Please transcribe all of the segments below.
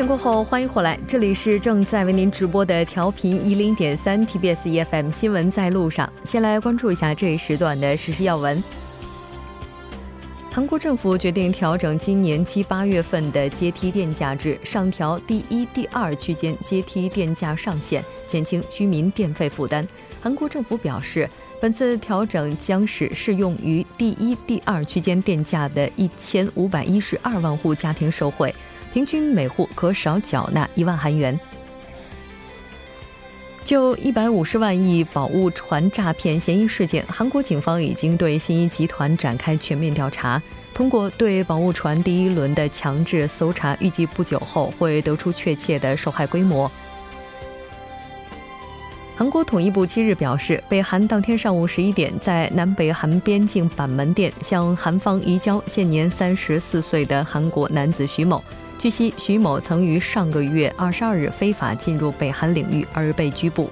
点过后，欢迎回来，这里是正在为您直播的调频一零点三 TBS EFM 新闻在路上。先来关注一下这一时段的实时要闻。韩国政府决定调整今年七八月份的阶梯电价制，上调第一、第二区间阶梯电价上限，减轻居民电费负担。韩国政府表示，本次调整将使适用于第一、第二区间电价的一千五百一十二万户家庭受惠。平均每户可少缴纳一万韩元。就一百五十万亿宝物船诈骗嫌疑事件，韩国警方已经对新一集团展开全面调查。通过对宝物船第一轮的强制搜查，预计不久后会得出确切的受害规模。韩国统一部七日表示，北韩当天上午十一点，在南北韩边境板门店向韩方移交现年三十四岁的韩国男子徐某。据悉，徐某曾于上个月二十二日非法进入北韩领域而被拘捕。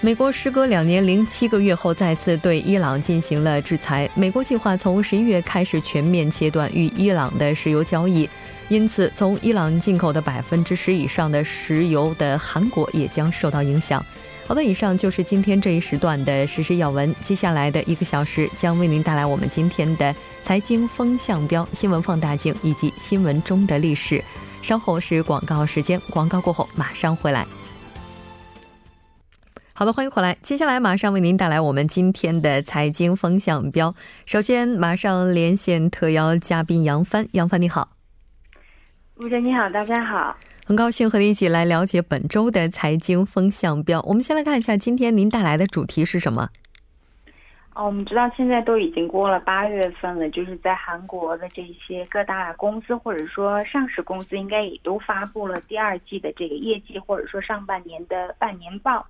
美国时隔两年零七个月后再次对伊朗进行了制裁。美国计划从十一月开始全面切断与伊朗的石油交易，因此从伊朗进口的百分之十以上的石油的韩国也将受到影响。好的，以上就是今天这一时段的实时要闻。接下来的一个小时将为您带来我们今天的财经风向标、新闻放大镜以及新闻中的历史。稍后是广告时间，广告过后马上回来。好的，欢迎回来。接下来马上为您带来我们今天的财经风向标。首先，马上连线特邀嘉宾杨帆。杨帆，你好。吴姐，你好，大家好。很高兴和您一起来了解本周的财经风向标。我们先来看一下今天您带来的主题是什么。哦，我们知道现在都已经过了八月份了，就是在韩国的这些各大公司或者说上市公司，应该也都发布了第二季的这个业绩，或者说上半年的半年报。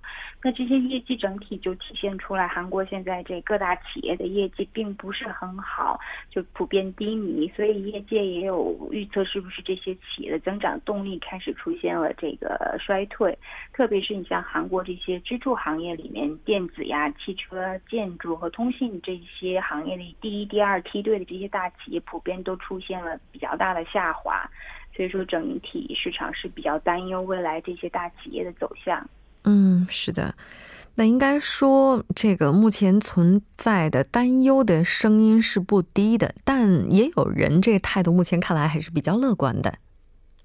那这些业绩整体就体现出来，韩国现在这各大企业的业绩并不是很好，就普遍低迷。所以业界也有预测，是不是这些企业的增长动力开始出现了这个衰退？特别是你像韩国这些支柱行业里面，电子呀、汽车、建筑和通信这些行业里，第一、第二梯队的这些大企业普遍都出现了比较大的下滑，所以说整体市场是比较担忧未来这些大企业的走向。嗯，是的，那应该说这个目前存在的担忧的声音是不低的，但也有人这个态度目前看来还是比较乐观的。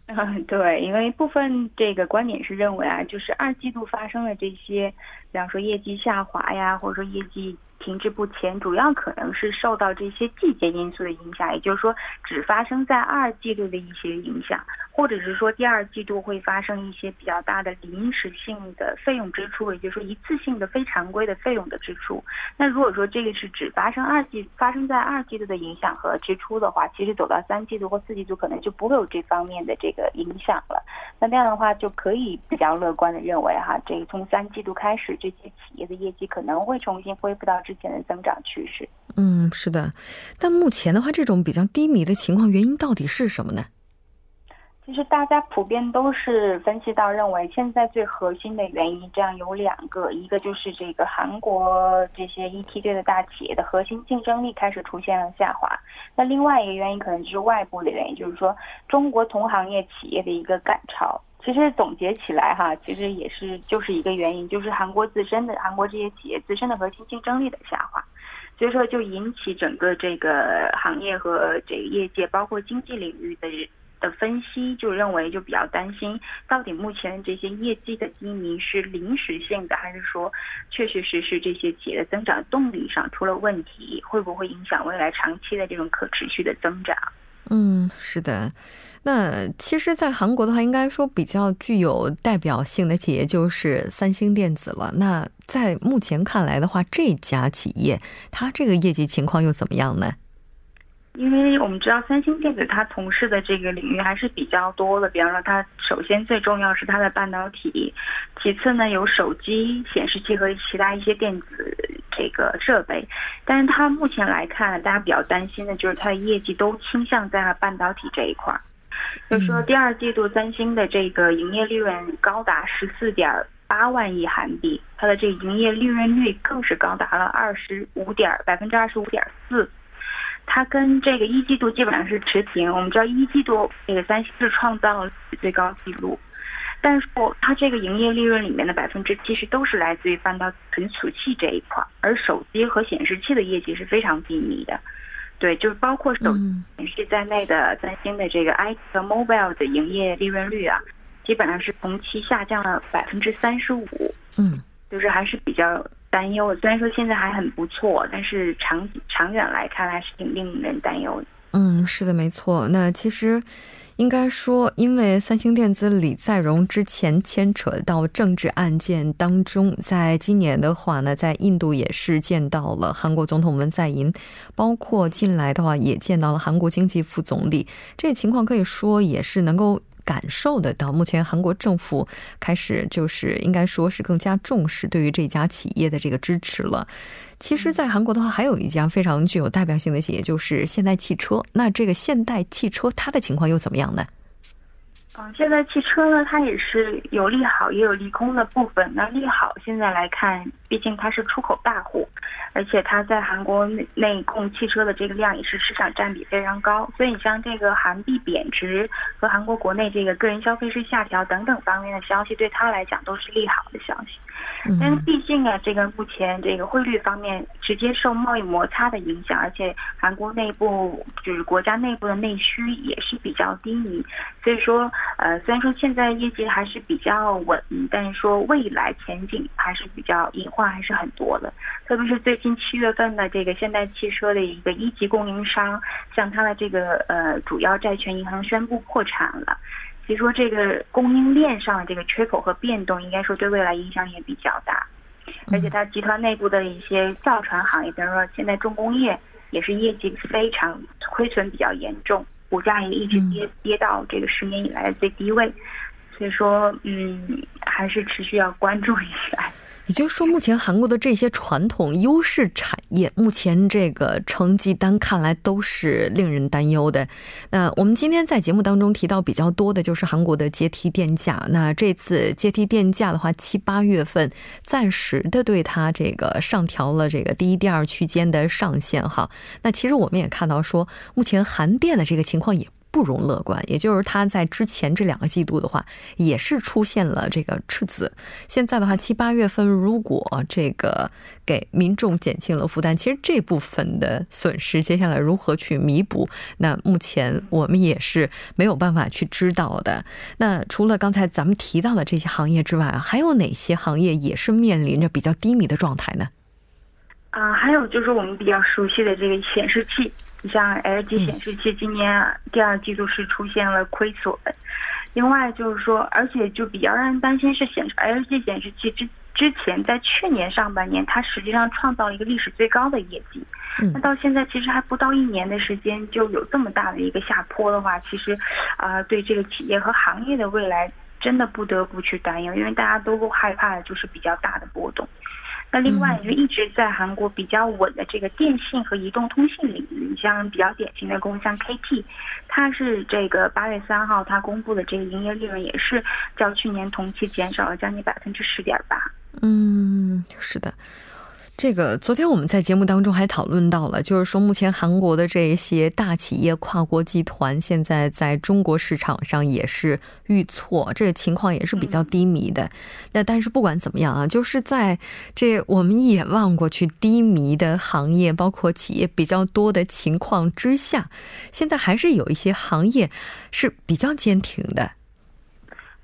嗯，对，因为部分这个观点是认为啊，就是二季度发生了这些，比方说业绩下滑呀，或者说业绩。停滞不前，主要可能是受到这些季节因素的影响，也就是说，只发生在二季度的一些影响，或者是说第二季度会发生一些比较大的临时性的费用支出，也就是说一次性的非常规的费用的支出。那如果说这个是只发生二季发生在二季度的影响和支出的话，其实走到三季度或四季度可能就不会有这方面的这个影响了。那这样的话就可以比较乐观的认为哈，这个从三季度开始，这些企业的业绩可能会重新恢复到。之前的增长趋势，嗯，是的，但目前的话，这种比较低迷的情况，原因到底是什么呢？其实大家普遍都是分析到认为，现在最核心的原因，这样有两个，一个就是这个韩国这些一梯队的大企业的核心竞争力开始出现了下滑，那另外一个原因可能就是外部的原因，就是说中国同行业企业的一个赶超。其实总结起来哈，其实也是就是一个原因，就是韩国自身的韩国这些企业自身的核心竞争力的下滑，所以说就引起整个这个行业和这个业界，包括经济领域的的分析，就认为就比较担心，到底目前这些业绩的低迷是临时性的，还是说确确实实这些企业的增长动力上出了问题，会不会影响未来长期的这种可持续的增长？嗯，是的。那其实，在韩国的话，应该说比较具有代表性的企业就是三星电子了。那在目前看来的话，这家企业它这个业绩情况又怎么样呢？因为我们知道三星电子它从事的这个领域还是比较多的，比方说它首先最重要是它的半导体，其次呢有手机、显示器和其他一些电子这个设备。但是它目前来看，大家比较担心的就是它的业绩都倾向在了半导体这一块儿。就说第二季度三星的这个营业利润高达十四点八万亿韩币，它的这个营业利润率更是高达了二十五点百分之二十五点四。它跟这个一季度基本上是持平。我们知道一季度那个三星是创造了最高纪录，但是它这个营业利润里面的百分之七十都是来自于半导体存储器这一块，而手机和显示器的业绩是非常低迷的。对，就是包括手机显示器在内的三星的这个 IT 和 Mobile 的营业利润率啊，基本上是同期下降了百分之三十五。嗯，就是还是比较担忧。虽然说现在还很不错，但是长长远来看还是挺令人担忧的。嗯，是的，没错。那其实。应该说，因为三星电子李在镕之前牵扯到政治案件当中，在今年的话呢，在印度也是见到了韩国总统文在寅，包括近来的话也见到了韩国经济副总理，这情况可以说也是能够。感受得到，目前韩国政府开始就是应该说是更加重视对于这家企业的这个支持了。其实，在韩国的话，还有一家非常具有代表性的企业，就是现代汽车。那这个现代汽车它的情况又怎么样呢？嗯，现在汽车呢，它也是有利好也有利空的部分。那利好现在来看，毕竟它是出口大户。而且它在韩国内内供汽车的这个量也是市场占比非常高，所以你像这个韩币贬值和韩国国内这个个人消费税下调等等方面的消息，对它来讲都是利好的消息。但是毕竟啊，这个目前这个汇率方面直接受贸易摩擦的影响，而且韩国内部就是国家内部的内需也是比较低迷，所以说呃，虽然说现在业绩还是比较稳，但是说未来前景还是比较隐患还是很多的，特别是最。近七月份的这个现代汽车的一个一级供应商，向它的这个呃主要债权银行宣布破产了。所以说，这个供应链上的这个缺口和变动，应该说对未来影响也比较大。而且，它集团内部的一些造船行业，比如说现在重工业，也是业绩非常亏损比较严重，股价也一直跌跌到这个十年以来的最低位。所以说，嗯，还是持续要关注一下。也就是说，目前韩国的这些传统优势产业，目前这个成绩单看来都是令人担忧的。那我们今天在节目当中提到比较多的就是韩国的阶梯电价。那这次阶梯电价的话，七八月份暂时的对它这个上调了这个第一、第二区间的上限哈。那其实我们也看到说，目前韩电的这个情况也。不容乐观，也就是它在之前这两个季度的话，也是出现了这个赤字。现在的话，七八月份如果这个给民众减轻了负担，其实这部分的损失，接下来如何去弥补？那目前我们也是没有办法去知道的。那除了刚才咱们提到的这些行业之外，还有哪些行业也是面临着比较低迷的状态呢？啊，还有就是我们比较熟悉的这个显示器。你像 LG 显示器今年第二季度是出现了亏损，另外就是说，而且就比较让人担心是显示 LG 显示器之之前在去年上半年，它实际上创造了一个历史最高的业绩，那到现在其实还不到一年的时间就有这么大的一个下坡的话，其实啊，对这个企业和行业的未来真的不得不去担忧，因为大家都害怕的就是比较大的波动。那另外，就一直在韩国比较稳的这个电信和移动通信领域，像比较典型的公司像 KT，它是这个八月三号它公布的这个营业利润也是较去年同期减少了将近百分之十点八。嗯，是的。这个昨天我们在节目当中还讨论到了，就是说目前韩国的这些大企业、跨国集团现在在中国市场上也是遇挫，这个情况也是比较低迷的。那但是不管怎么样啊，就是在这我们一眼望过去低迷的行业，包括企业比较多的情况之下，现在还是有一些行业是比较坚挺的。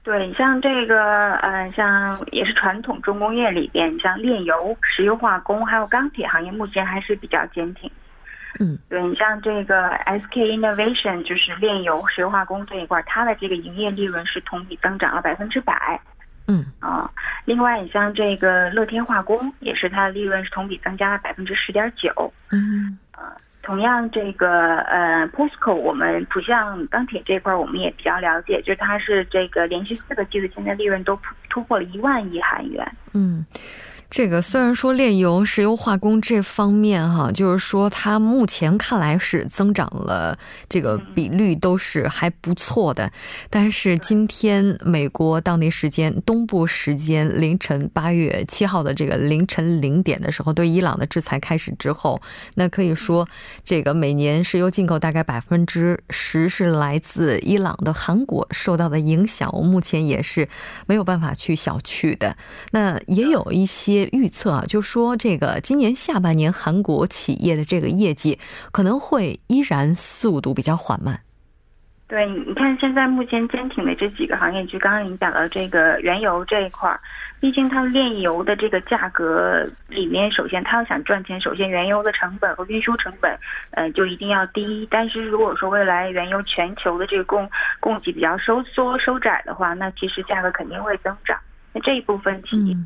对，像这个，呃，像也是传统重工业里边，像炼油、石油化工还有钢铁行业，目前还是比较坚挺。嗯，对你像这个 SK Innovation，就是炼油、石油化工这一块，它的这个营业利润是同比增长了百分之百。嗯啊，另外你像这个乐天化工，也是它的利润是同比增加了百分之十点九。嗯啊。同样，这个呃，POSCO，我们浦项钢铁这块我们也比较了解，就是它是这个连续四个季度现在利润都突破了一万亿韩元。嗯，这个虽然说炼油、石油化工这方面哈，就是说它目前看来是增长了，这个比率都是还不错的。但是今天美国当地时间东部时间凌晨八月七号的这个凌晨零点的时候，对伊朗的制裁开始之后，那可以说这个每年石油进口大概百分之十是来自伊朗的，韩国受到的影响，我目前也是没有办法去小觑的。那也有一些。预测啊，就说这个今年下半年韩国企业的这个业绩可能会依然速度比较缓慢。对，你看现在目前坚挺的这几个行业，就刚刚您讲到这个原油这一块儿，毕竟它炼油的这个价格里面，首先它要想赚钱，首先原油的成本和运输成本，呃，就一定要低。但是如果说未来原油全球的这个供供给比较收缩收窄的话，那其实价格肯定会增长。那这一部分企业。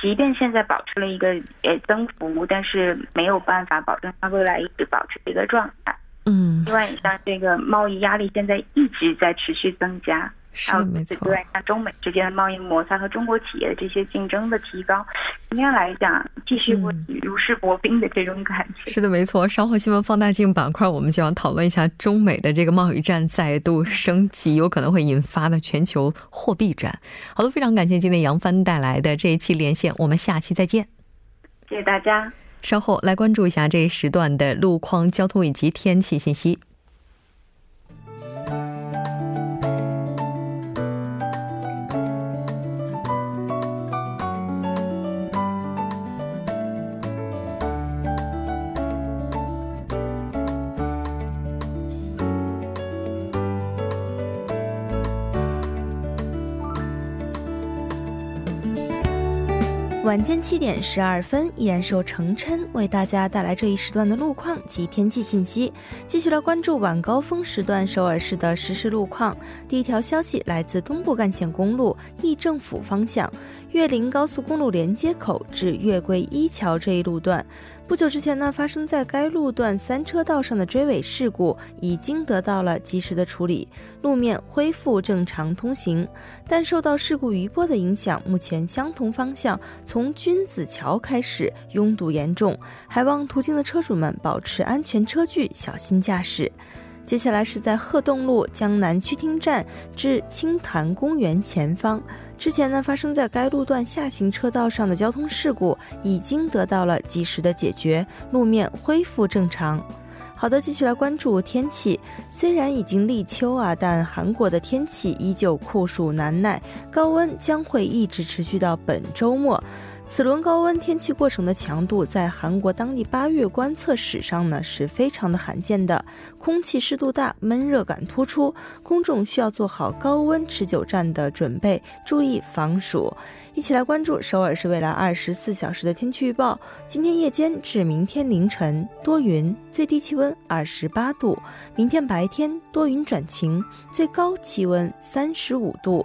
即便现在保持了一个呃增幅，但是没有办法保证它未来一直保持一个状态。嗯，另外你像这个贸易压力现在一直在持续增加。是的，没错。对，像中美之间的贸易摩擦和中国企业的这些竞争的提高，今天来讲，继续会如履薄冰的这种感觉。是的，没错。稍后新闻放大镜板块，我们就要讨论一下中美的这个贸易战再度升级，有可能会引发的全球货币战。好的，非常感谢今天杨帆带来的这一期连线，我们下期再见。谢谢大家。稍后来关注一下这一时段的路况、交通以及天气信息。晚间七点十二分，依然是由程琛为大家带来这一时段的路况及天气信息。继续来关注晚高峰时段首尔市的实时路况。第一条消息来自东部干线公路义政府方向岳林高速公路连接口至岳桂一桥这一路段。不久之前呢，发生在该路段三车道上的追尾事故已经得到了及时的处理，路面恢复正常通行。但受到事故余波的影响，目前相同方向从君子桥开始拥堵严重，还望途经的车主们保持安全车距，小心驾驶。接下来是在鹤洞路江南区厅站至青潭公园前方。之前呢，发生在该路段下行车道上的交通事故已经得到了及时的解决，路面恢复正常。好的，继续来关注天气。虽然已经立秋啊，但韩国的天气依旧酷暑难耐，高温将会一直持续到本周末。此轮高温天气过程的强度，在韩国当地八月观测史上呢是非常的罕见的，空气湿度大，闷热感突出，公众需要做好高温持久战的准备，注意防暑。一起来关注首尔市未来二十四小时的天气预报：今天夜间至明天凌晨多云，最低气温二十八度；明天白天多云转晴，最高气温三十五度。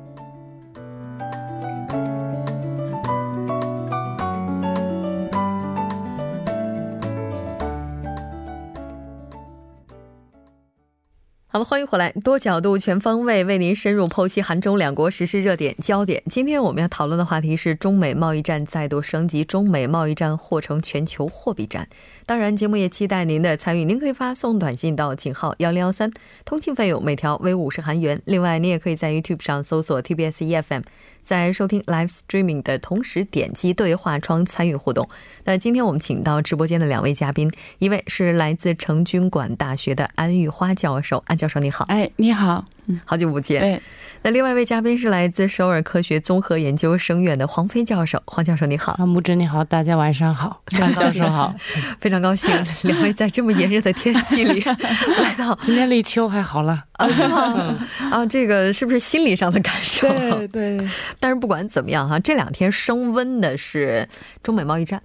好了，欢迎回来，多角度、全方位为您深入剖析韩中两国时事热点焦点。今天我们要讨论的话题是中美贸易战再度升级，中美贸易战或成全球货币战。当然，节目也期待您的参与，您可以发送短信到井号幺零幺三，通信费用每条为五十韩元。另外，您也可以在 YouTube 上搜索 TBS EFM。在收听 live streaming 的同时，点击对话窗参与互动。那今天我们请到直播间的两位嘉宾，一位是来自成均馆大学的安玉花教授，安教授你好。哎，你好，嗯，好久不见。对。那另外一位嘉宾是来自首尔科学综合研究生院的黄飞教授，黄教授你好。木之你好，大家晚上好。黄教授好，非常高兴两位在这么炎热的天气里 来到。今天立秋还好了啊？是吗？啊，这个是不是心理上的感受？对对。但是不管怎么样哈，这两天升温的是中美贸易战。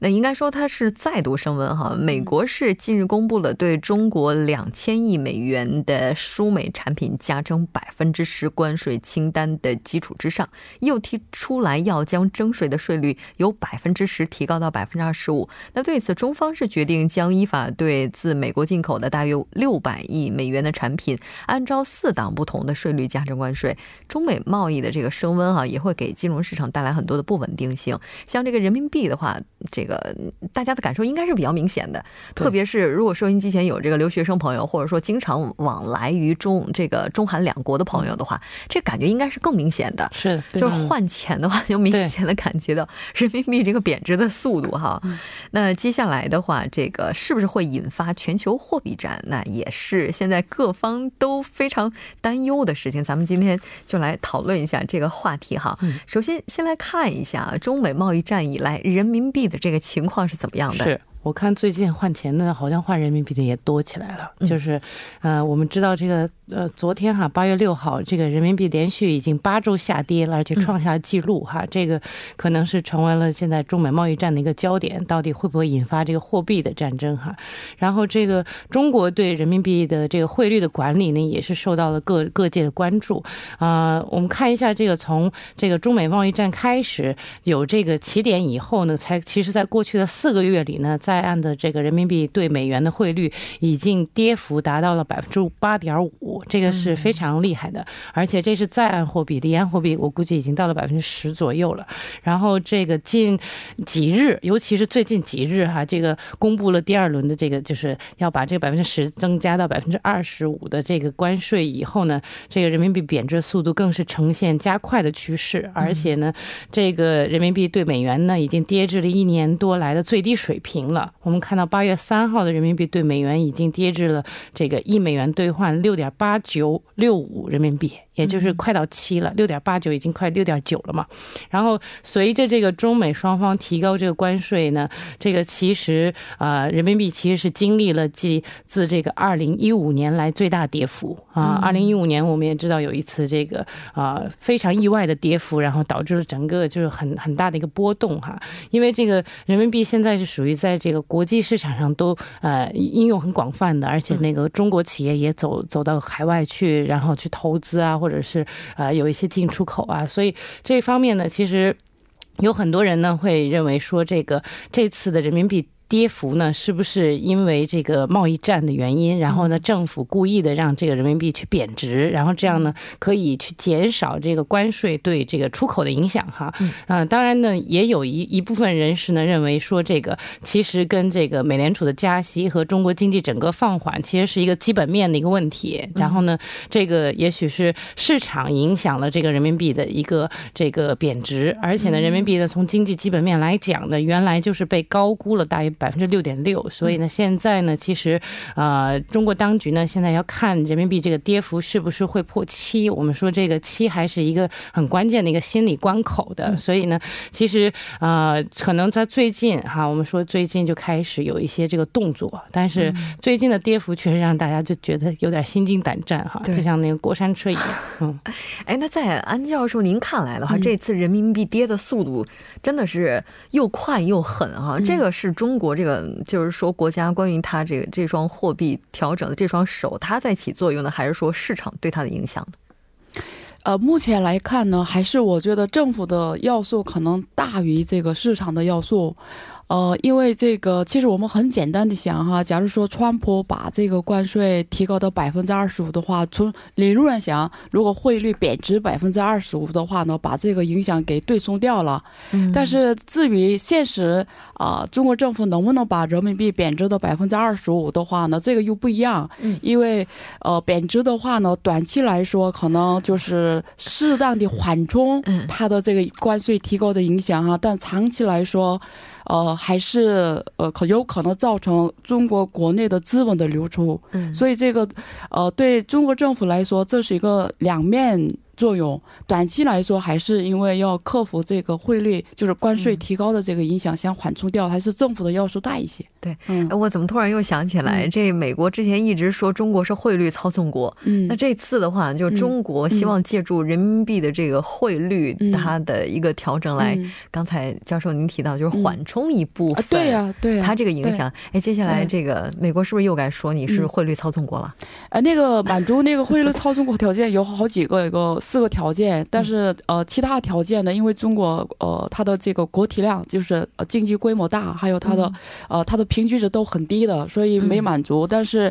那应该说它是再度升温哈。美国是近日公布了对中国两千亿美元的输美产品加征百分之十关税清单的基础之上，又提出来要将征税的税率由百分之十提高到百分之二十五。那对此，中方是决定将依法对自美国进口的大约六百亿美元的产品，按照四档不同的税率加征关税。中美贸易的这个升温哈，也会给金融市场带来很多的不稳定性。像这个人民币的话。这个大家的感受应该是比较明显的，特别是如果收音机前有这个留学生朋友，或者说经常往来于中这个中韩两国的朋友的话，这感觉应该是更明显的。是，就是换钱的话，就明显的感觉到人民币这个贬值的速度哈。那接下来的话，这个是不是会引发全球货币战？那也是现在各方都非常担忧的事情。咱们今天就来讨论一下这个话题哈。首先，先来看一下中美贸易战以来人民币的。这个情况是怎么样的？是。我看最近换钱的，好像换人民币的也多起来了。就是，呃，我们知道这个，呃，昨天哈，八月六号，这个人民币连续已经八周下跌了，而且创下记录哈。这个可能是成为了现在中美贸易战的一个焦点，到底会不会引发这个货币的战争哈？然后这个中国对人民币的这个汇率的管理呢，也是受到了各各界的关注啊。我们看一下这个从这个中美贸易战开始有这个起点以后呢，才其实在过去的四个月里呢，在在岸的这个人民币对美元的汇率已经跌幅达到了百分之八点五，这个是非常厉害的，而且这是在岸货币，离岸货币我估计已经到了百分之十左右了。然后这个近几日，尤其是最近几日哈，这个公布了第二轮的这个就是要把这个百分之十增加到百分之二十五的这个关税以后呢，这个人民币贬值速度更是呈现加快的趋势，而且呢，这个人民币对美元呢已经跌至了一年多来的最低水平了。我们看到八月三号的人民币对美元已经跌至了这个一美元兑换六点八九六五人民币。也就是快到七了，六点八九已经快六点九了嘛。然后随着这个中美双方提高这个关税呢，这个其实啊，人民币其实是经历了继自这个二零一五年来最大跌幅啊。二零一五年我们也知道有一次这个啊非常意外的跌幅，然后导致了整个就是很很大的一个波动哈。因为这个人民币现在是属于在这个国际市场上都呃应用很广泛的，而且那个中国企业也走走到海外去，然后去投资啊。或者是啊，有一些进出口啊，所以这方面呢，其实有很多人呢会认为说，这个这次的人民币。跌幅呢，是不是因为这个贸易战的原因？然后呢，政府故意的让这个人民币去贬值，然后这样呢，可以去减少这个关税对这个出口的影响哈。嗯，当然呢，也有一一部分人士呢认为说，这个其实跟这个美联储的加息和中国经济整个放缓其实是一个基本面的一个问题。然后呢，这个也许是市场影响了这个人民币的一个这个贬值，而且呢，人民币呢从经济基本面来讲呢，原来就是被高估了大约。百分之六点六，所以呢，现在呢，其实，呃，中国当局呢，现在要看人民币这个跌幅是不是会破七。我们说这个七还是一个很关键的一个心理关口的，所以呢，其实，呃，可能在最近哈，我们说最近就开始有一些这个动作，但是最近的跌幅确实让大家就觉得有点心惊胆战哈，就像那个过山车一样。嗯，哎，那在安教授您看来的话，这次人民币跌的速度真的是又快又狠哈，这个是中国。这个就是说，国家关于它这个这双货币调整的这双手，它在起作用呢，还是说市场对它的影响呢？呃，目前来看呢，还是我觉得政府的要素可能大于这个市场的要素。呃，因为这个，其实我们很简单的想哈，假如说川普把这个关税提高到百分之二十五的话，从理论上想，如果汇率贬值百分之二十五的话呢，把这个影响给对冲掉了。嗯。但是至于现实啊，中国政府能不能把人民币贬值到百分之二十五的话呢，这个又不一样。嗯。因为呃，贬值的话呢，短期来说可能就是适当的缓冲它的这个关税提高的影响哈，但长期来说。呃，还是呃，可有可能造成中国国内的资本的流出，嗯，所以这个，呃，对中国政府来说，这是一个两面作用。短期来说，还是因为要克服这个汇率就是关税提高的这个影响，想缓冲掉，还是政府的要素大一些。对，嗯，我怎么突然又想起来，这美国之前一直说中国是汇率操纵国，嗯，那这次的话，就中国希望借助人民币的这个汇率它的一个调整来，刚才教授您提到就是缓冲一部分，对呀，对呀，它这个影响，哎，接下来这个美国是不是又该说你是汇率操纵国了？呃，那个满足那个汇率操纵国条件有好几个，一个四个条件，但是呃，其他条件呢，因为中国呃它的这个国体量就是呃经济规模大，还有它的呃它的。平均值都很低的，所以没满足。但是，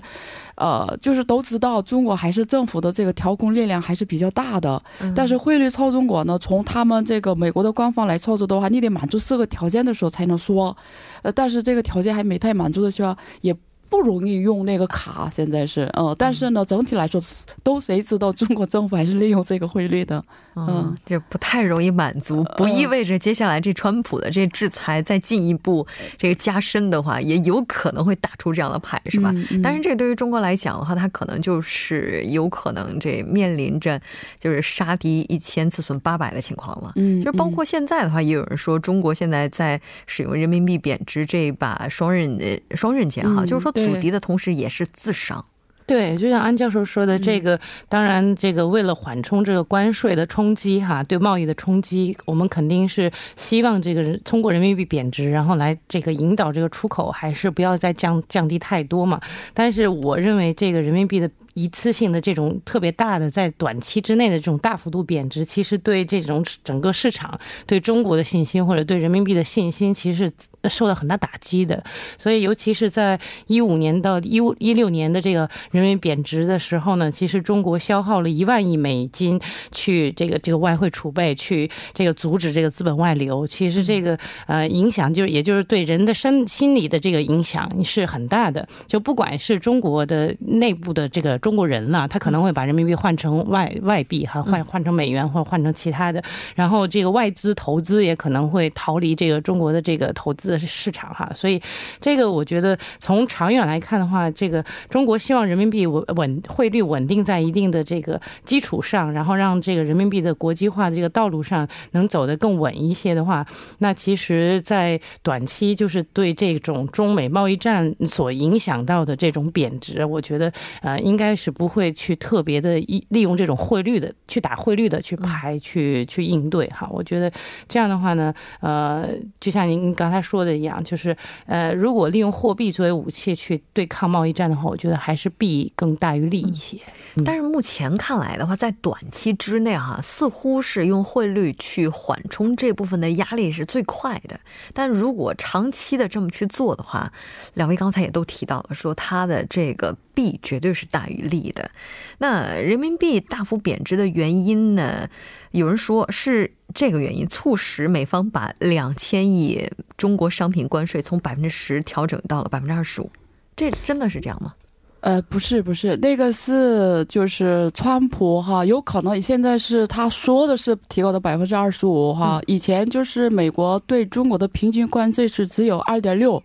呃，就是都知道中国还是政府的这个调控力量还是比较大的。但是汇率操纵国呢，从他们这个美国的官方来操作的话，你得满足四个条件的时候才能说。呃，但是这个条件还没太满足的时候，也。不容易用那个卡，现在是嗯，但是呢，整体来说都谁知道中国政府还是利用这个汇率的，嗯，就不太容易满足，不意味着接下来这川普的这制裁再进一步这个加深的话，也有可能会打出这样的牌，是吧？但是这对于中国来讲的话，它可能就是有可能这面临着就是杀敌一千自损八百的情况了，嗯，就是包括现在的话，也有人说中国现在在使用人民币贬值这把双刃的双刃剑哈，就是说。阻敌的同时，也是自伤。对，就像安教授说的，这个当然，这个为了缓冲这个关税的冲击，哈，对贸易的冲击，我们肯定是希望这个通过人民币贬值，然后来这个引导这个出口，还是不要再降降低太多嘛。但是我认为，这个人民币的。一次性的这种特别大的，在短期之内的这种大幅度贬值，其实对这种整个市场、对中国的信心或者对人民币的信心，其实是受到很大打击的。所以，尤其是在一五年到一五一六年的这个人民币贬值的时候呢，其实中国消耗了一万亿美金去这个这个外汇储备，去这个阻止这个资本外流。其实这个呃影响，就是也就是对人的身心理的这个影响是很大的。就不管是中国的内部的这个。中国人了，他可能会把人民币换成外外币哈，换换成美元或者换成其他的，然后这个外资投资也可能会逃离这个中国的这个投资市场哈，所以这个我觉得从长远来看的话，这个中国希望人民币稳稳汇率稳定在一定的这个基础上，然后让这个人民币的国际化这个道路上能走得更稳一些的话，那其实，在短期就是对这种中美贸易战所影响到的这种贬值，我觉得呃应该。是不会去特别的利利用这种汇率的去打汇率的去排去去应对哈，我觉得这样的话呢，呃，就像您刚才说的一样，就是呃，如果利用货币作为武器去对抗贸易战的话，我觉得还是弊更大于利一些。但是目前看来的话，在短期之内哈，似乎是用汇率去缓冲这部分的压力是最快的。但如果长期的这么去做的话，两位刚才也都提到了，说它的这个。弊绝对是大于利的。那人民币大幅贬值的原因呢？有人说是这个原因促使美方把两千亿中国商品关税从百分之十调整到了百分之二十五。这真的是这样吗？呃，不是，不是，那个是就是川普哈，有可能现在是他说的是提高到百分之二十五哈。以前就是美国对中国的平均关税是只有二点六。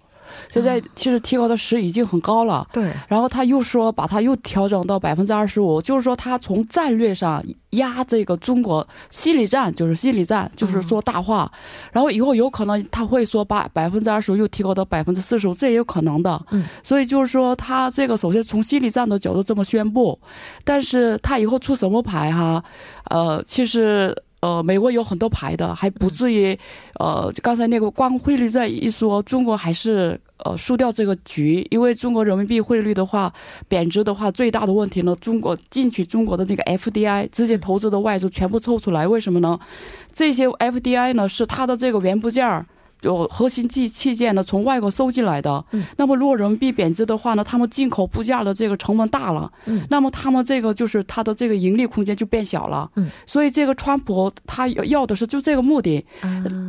现在其实提高的十已经很高了，对。然后他又说把它又调整到百分之二十五，就是说他从战略上压这个中国心理战，就是心理战，就是说大话。然后以后有可能他会说把百分之二十五又提高到百分之四十五，这也有可能的。嗯。所以就是说他这个首先从心理战的角度这么宣布，但是他以后出什么牌哈？呃，其实。呃，美国有很多牌的，还不至于，呃，刚才那个光汇率在一说，中国还是呃输掉这个局，因为中国人民币汇率的话贬值的话，最大的问题呢，中国进去中国的那个 FDI 直接投资的外资全部抽出来，为什么呢？这些 FDI 呢是它的这个原部件儿。有核心器器件呢，从外国收进来的。嗯。那么，如果人民币贬值的话呢，他们进口部件的这个成本大了。嗯。那么，他们这个就是他的这个盈利空间就变小了。嗯。所以，这个川普他要的是就这个目的。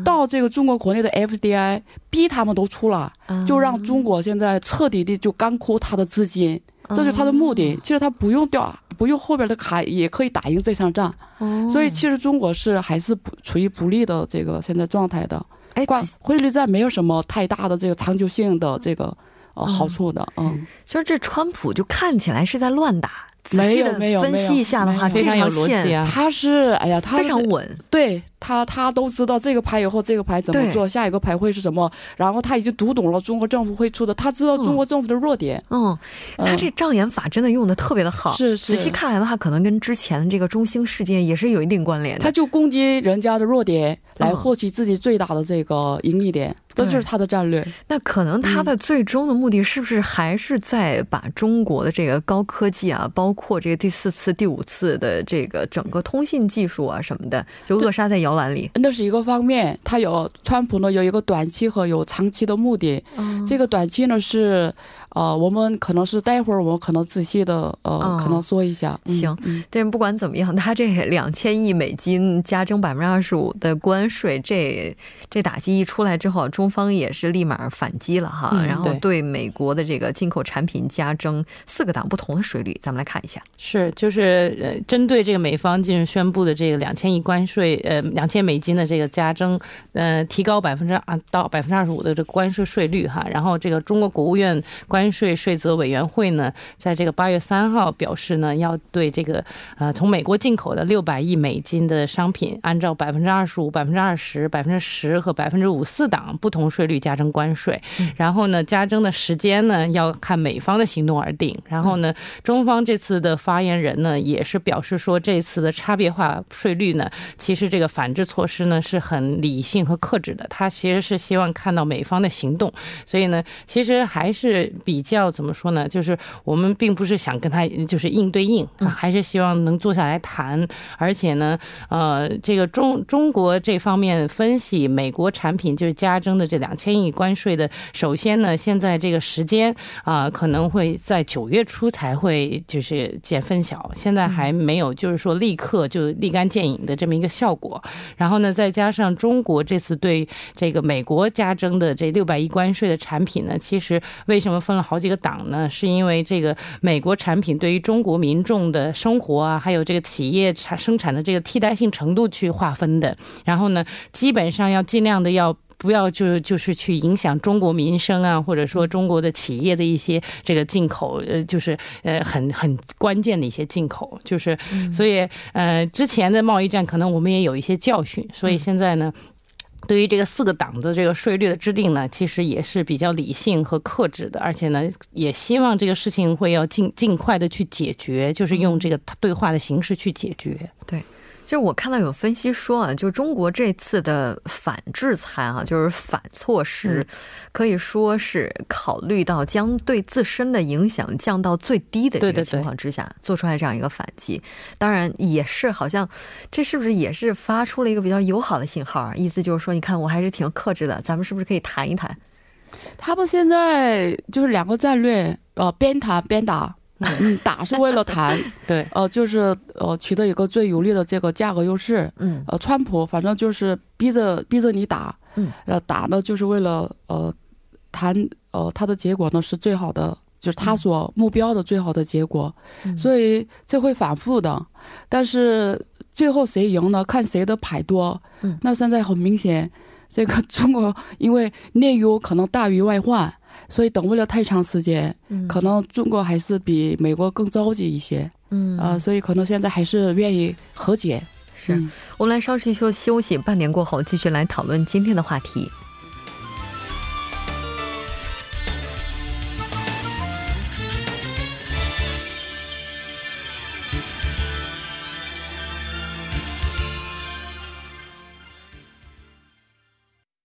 到这个中国国内的 FDI 逼他们都出了，就让中国现在彻底的就干枯他的资金，这就是他的目的。其实他不用掉，不用后边的卡也可以打赢这场仗。哦。所以，其实中国是还是不处于不利的这个现在状态的。哎，汇率战没有什么太大的这个长久性的这个呃好处的，嗯，其实这川普就看起来是在乱打，没有没有分析一下的话，非常有逻辑啊。他是哎呀，他非常稳，对他他都知道这个牌以后这个牌怎么做，下一个牌会是什么，然后他已经读懂了中国政府会出的，他知道中国政府的弱点。嗯，他这障眼法真的用的特别的好。是是，仔细看来的话，可能跟之前这个中兴事件也是有一定关联的。他就攻击人家的弱点，来获取自己最大的这个盈利点。这就是他的战略。那可能他的最终的目的是不是还是在把中国的这个高科技啊，包括这个第四次、第五次的这个整个通信技术啊什么的，就扼杀在摇篮里？那是一个方面。他有川普呢，有一个短期和有长期的目的。这个短期呢是。呃，我们可能是待会儿，我们可能仔细的呃，可能说一下。行，但是不管怎么样，他这两千亿美金加征百分之二十五的关税，这这打击一出来之后，中方也是立马反击了哈，然后对美国的这个进口产品加征四个档不同的税率。咱们来看一下，是就是呃，针对这个美方近日宣布的这个两千亿关税，呃，两千美金的这个加征，呃，提高百分之二到百分之二十五的这个关税税率哈，然后这个中国国务院关。关税税则委员会呢，在这个八月三号表示呢，要对这个呃从美国进口的六百亿美金的商品，按照百分之二十五、百分之二十、百分之十和百分之五四档不同税率加征关税。然后呢，加征的时间呢，要看美方的行动而定。然后呢，中方这次的发言人呢，也是表示说，这次的差别化税率呢，其实这个反制措施呢是很理性和克制的。他其实是希望看到美方的行动，所以呢，其实还是。比较怎么说呢？就是我们并不是想跟他就是硬对硬，还是希望能坐下来谈。而且呢，呃，这个中中国这方面分析美国产品就是加征的这两千亿关税的，首先呢，现在这个时间啊，可能会在九月初才会就是见分晓，现在还没有就是说立刻就立竿见影的这么一个效果。然后呢，再加上中国这次对这个美国加征的这六百亿关税的产品呢，其实为什么分？好几个党呢，是因为这个美国产品对于中国民众的生活啊，还有这个企业产生产的这个替代性程度去划分的。然后呢，基本上要尽量的要不要就就是去影响中国民生啊，或者说中国的企业的一些这个进口，呃，就是呃很很关键的一些进口，就是所以呃之前的贸易战可能我们也有一些教训，所以现在呢。对于这个四个档的这个税率的制定呢，其实也是比较理性和克制的，而且呢，也希望这个事情会要尽尽快的去解决，就是用这个对话的形式去解决。对。就我看到有分析说啊，就中国这次的反制裁啊，就是反措施，可以说是考虑到将对自身的影响降到最低的这个情况之下，做出来这样一个反击。当然也是好像这是不是也是发出了一个比较友好的信号啊？意思就是说，你看我还是挺克制的，咱们是不是可以谈一谈？他们现在就是两个战略，呃，边谈边打。嗯，打是为了谈，对，呃，就是呃，取得一个最有利的这个价格优势。嗯，呃，川普反正就是逼着逼着你打，嗯，呃，打呢就是为了呃谈，呃，他的结果呢是最好的，就是他所目标的最好的结果。所以这会反复的，但是最后谁赢呢？看谁的牌多。嗯，那现在很明显，这个 中国因为内忧可能大于外患。所以等不了太长时间，可能中国还是比美国更着急一些，嗯。啊，所以可能现在还是愿意和解。是。我们来稍事休休息，半年过后继续来讨论今天的话题。